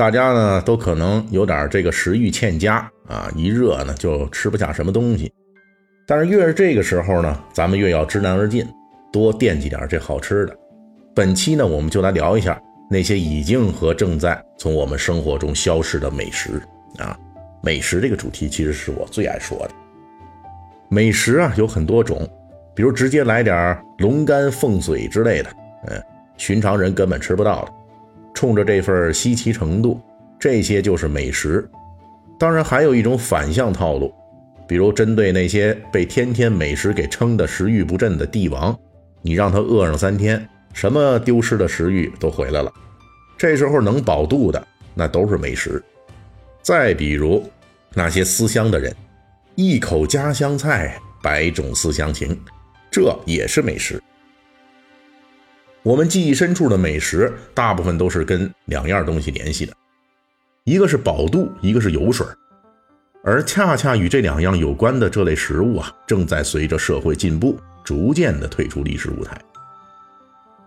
大家呢都可能有点这个食欲欠佳啊，一热呢就吃不下什么东西。但是越是这个时候呢，咱们越要知难而进，多惦记点这好吃的。本期呢，我们就来聊一下那些已经和正在从我们生活中消失的美食啊。美食这个主题其实是我最爱说的。美食啊有很多种，比如直接来点龙肝凤髓之类的，嗯，寻常人根本吃不到的。冲着这份稀奇程度，这些就是美食。当然，还有一种反向套路，比如针对那些被天天美食给撑得食欲不振的帝王，你让他饿上三天，什么丢失的食欲都回来了。这时候能饱肚的，那都是美食。再比如那些思乡的人，一口家乡菜，百种思乡情，这也是美食。我们记忆深处的美食，大部分都是跟两样东西联系的，一个是饱肚，一个是油水。而恰恰与这两样有关的这类食物啊，正在随着社会进步，逐渐的退出历史舞台。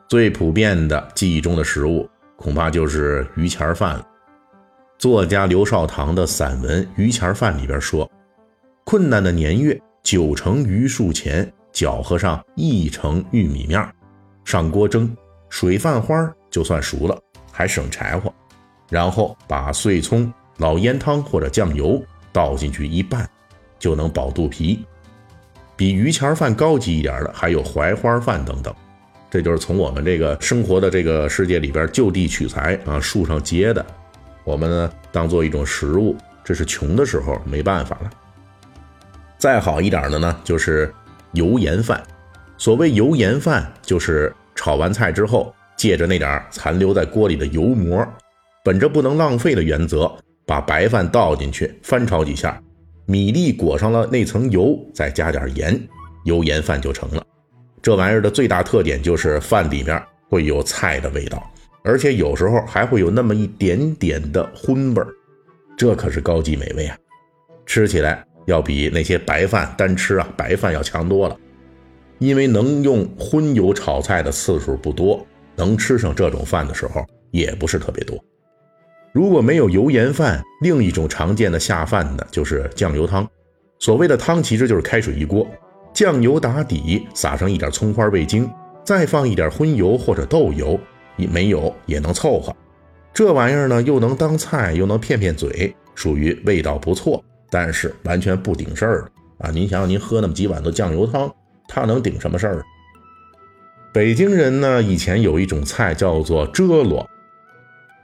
最普遍的记忆中的食物，恐怕就是榆钱饭了。作家刘少棠的散文《榆钱饭》里边说：“困难的年月，九成榆树钱，搅和上一成玉米面儿。”上锅蒸，水泛花就算熟了，还省柴火。然后把碎葱、老烟汤或者酱油倒进去一拌，就能饱肚皮。比榆钱饭高级一点的还有槐花饭等等。这就是从我们这个生活的这个世界里边就地取材啊，树上结的，我们呢当做一种食物。这是穷的时候没办法了。再好一点的呢，就是油盐饭。所谓油盐饭，就是炒完菜之后，借着那点残留在锅里的油膜，本着不能浪费的原则，把白饭倒进去，翻炒几下，米粒裹上了那层油，再加点盐，油盐饭就成了。这玩意儿的最大特点就是饭里面会有菜的味道，而且有时候还会有那么一点点的荤味儿，这可是高级美味啊！吃起来要比那些白饭单吃啊，白饭要强多了。因为能用荤油炒菜的次数不多，能吃上这种饭的时候也不是特别多。如果没有油盐饭，另一种常见的下饭的就是酱油汤。所谓的汤其实就是开水一锅，酱油打底，撒上一点葱花、味精，再放一点荤油或者豆油，没有也能凑合。这玩意儿呢，又能当菜，又能骗骗嘴，属于味道不错，但是完全不顶事儿的啊！您想想，您喝那么几碗的酱油汤。他能顶什么事儿？北京人呢，以前有一种菜叫做遮罗，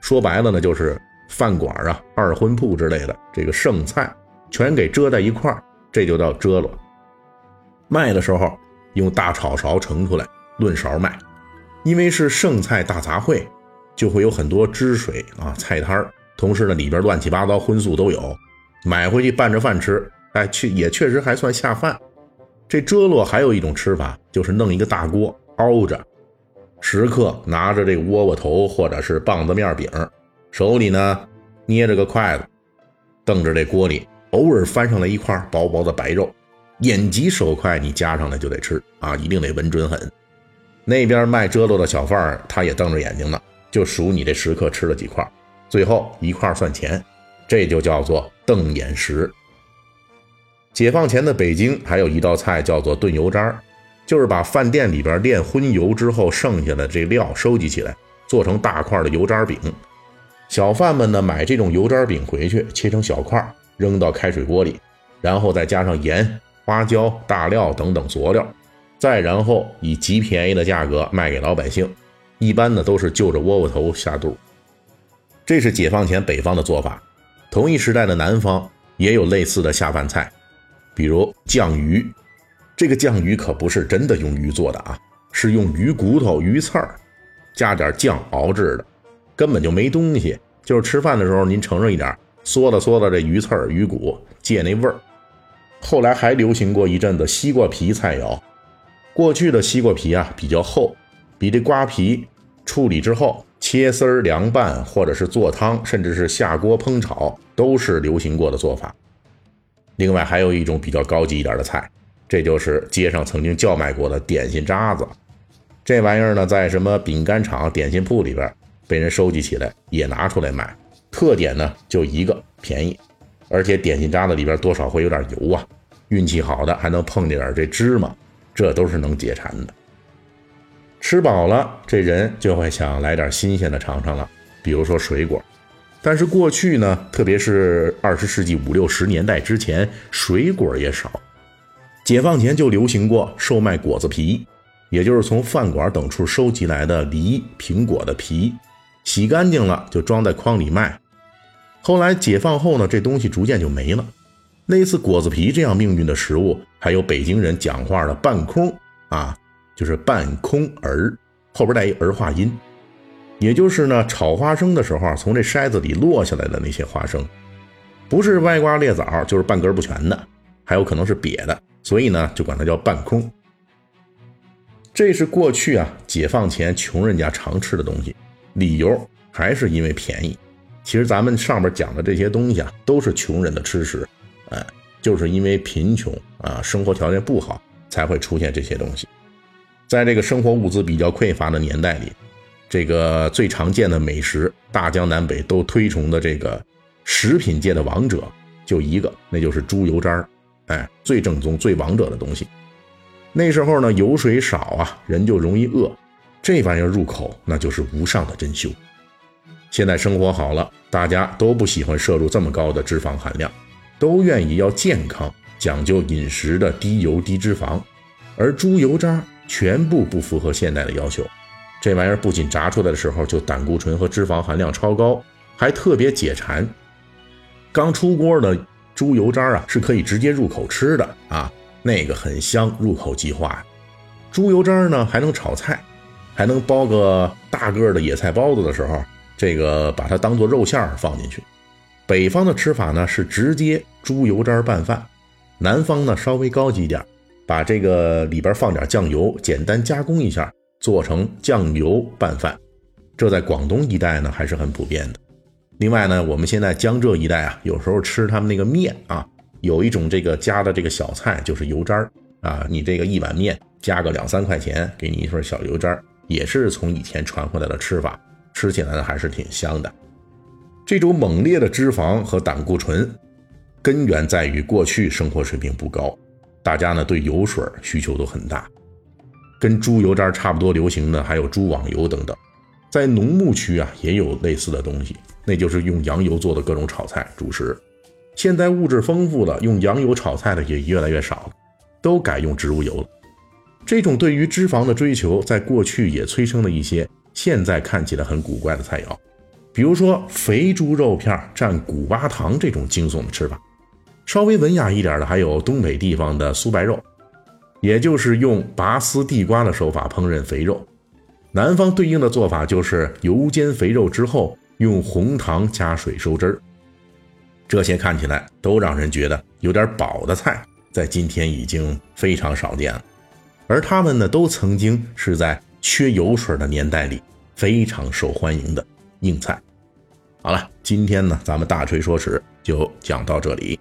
说白了呢，就是饭馆啊、二婚铺之类的这个剩菜，全给遮在一块儿，这就叫遮罗。卖的时候用大炒勺盛出来，论勺卖。因为是剩菜大杂烩，就会有很多汁水啊，菜摊儿，同时呢里边乱七八糟荤素都有，买回去拌着饭吃，哎，确也确实还算下饭。这遮落还有一种吃法，就是弄一个大锅凹着，食客拿着这窝窝头或者是棒子面饼，手里呢捏着个筷子，瞪着这锅里，偶尔翻上来一块薄薄的白肉，眼疾手快，你夹上来就得吃啊，一定得稳准狠。那边卖遮落的小贩儿，他也瞪着眼睛呢，就数你这食客吃了几块，最后一块算钱，这就叫做瞪眼食。解放前的北京还有一道菜叫做炖油渣儿就是把饭店里边炼荤油之后剩下的这料收集起来，做成大块的油渣饼。小贩们呢买这种油渣饼回去，切成小块，扔到开水锅里，然后再加上盐、花椒、大料等等佐料，再然后以极便宜的价格卖给老百姓。一般呢都是就着窝窝头下肚。这是解放前北方的做法。同一时代的南方也有类似的下饭菜。比如酱鱼，这个酱鱼可不是真的用鱼做的啊，是用鱼骨头、鱼刺儿加点酱熬制的，根本就没东西，就是吃饭的时候您盛上一点，嗦了嗦了这鱼刺儿、鱼骨，借那味儿。后来还流行过一阵子西瓜皮菜肴。过去的西瓜皮啊比较厚，比这瓜皮处理之后切丝儿、凉拌，或者是做汤，甚至是下锅烹炒，都是流行过的做法。另外还有一种比较高级一点的菜，这就是街上曾经叫卖过的点心渣子。这玩意儿呢，在什么饼干厂、点心铺里边被人收集起来，也拿出来卖。特点呢就一个便宜，而且点心渣子里边多少会有点油啊。运气好的还能碰见点这芝麻，这都是能解馋的。吃饱了，这人就会想来点新鲜的尝尝了，比如说水果。但是过去呢，特别是二十世纪五六十年代之前，水果也少。解放前就流行过售卖果子皮，也就是从饭馆等处收集来的梨、苹果的皮，洗干净了就装在筐里卖。后来解放后呢，这东西逐渐就没了。类似果子皮这样命运的食物，还有北京人讲话的半空啊，就是半空儿，后边带一儿化音。也就是呢，炒花生的时候，从这筛子里落下来的那些花生，不是歪瓜裂枣，就是半根不全的，还有可能是瘪的，所以呢，就管它叫半空。这是过去啊，解放前穷人家常吃的东西，理由还是因为便宜。其实咱们上面讲的这些东西啊，都是穷人的吃食，哎，就是因为贫穷啊，生活条件不好，才会出现这些东西。在这个生活物资比较匮乏的年代里。这个最常见的美食，大江南北都推崇的这个食品界的王者，就一个，那就是猪油渣儿。哎，最正宗、最王者的东西。那时候呢，油水少啊，人就容易饿，这玩意儿入口那就是无上的珍馐。现在生活好了，大家都不喜欢摄入这么高的脂肪含量，都愿意要健康，讲究饮食的低油低脂肪，而猪油渣全部不符合现代的要求。这玩意儿不仅炸出来的时候就胆固醇和脂肪含量超高，还特别解馋。刚出锅的猪油渣啊，是可以直接入口吃的啊，那个很香，入口即化。猪油渣呢还能炒菜，还能包个大个的野菜包子的时候，这个把它当做肉馅儿放进去。北方的吃法呢是直接猪油渣拌饭，南方呢稍微高级点，把这个里边放点酱油，简单加工一下。做成酱油拌饭，这在广东一带呢还是很普遍的。另外呢，我们现在江浙一带啊，有时候吃他们那个面啊，有一种这个加的这个小菜就是油渣儿啊。你这个一碗面加个两三块钱，给你一份小油渣儿，也是从以前传回来的吃法，吃起来呢还是挺香的。这种猛烈的脂肪和胆固醇，根源在于过去生活水平不高，大家呢对油水需求都很大。跟猪油渣差不多流行的还有猪网油等等，在农牧区啊也有类似的东西，那就是用羊油做的各种炒菜主食。现在物质丰富了，用羊油炒菜的也越来越少了，都改用植物油了。这种对于脂肪的追求，在过去也催生了一些现在看起来很古怪的菜肴，比如说肥猪肉片蘸古巴糖这种惊悚的吃法。稍微文雅一点的，还有东北地方的酥白肉。也就是用拔丝地瓜的手法烹饪肥肉，南方对应的做法就是油煎肥肉之后用红糖加水收汁儿。这些看起来都让人觉得有点饱的菜，在今天已经非常少见了。而他们呢，都曾经是在缺油水的年代里非常受欢迎的硬菜。好了，今天呢，咱们大锤说史就讲到这里。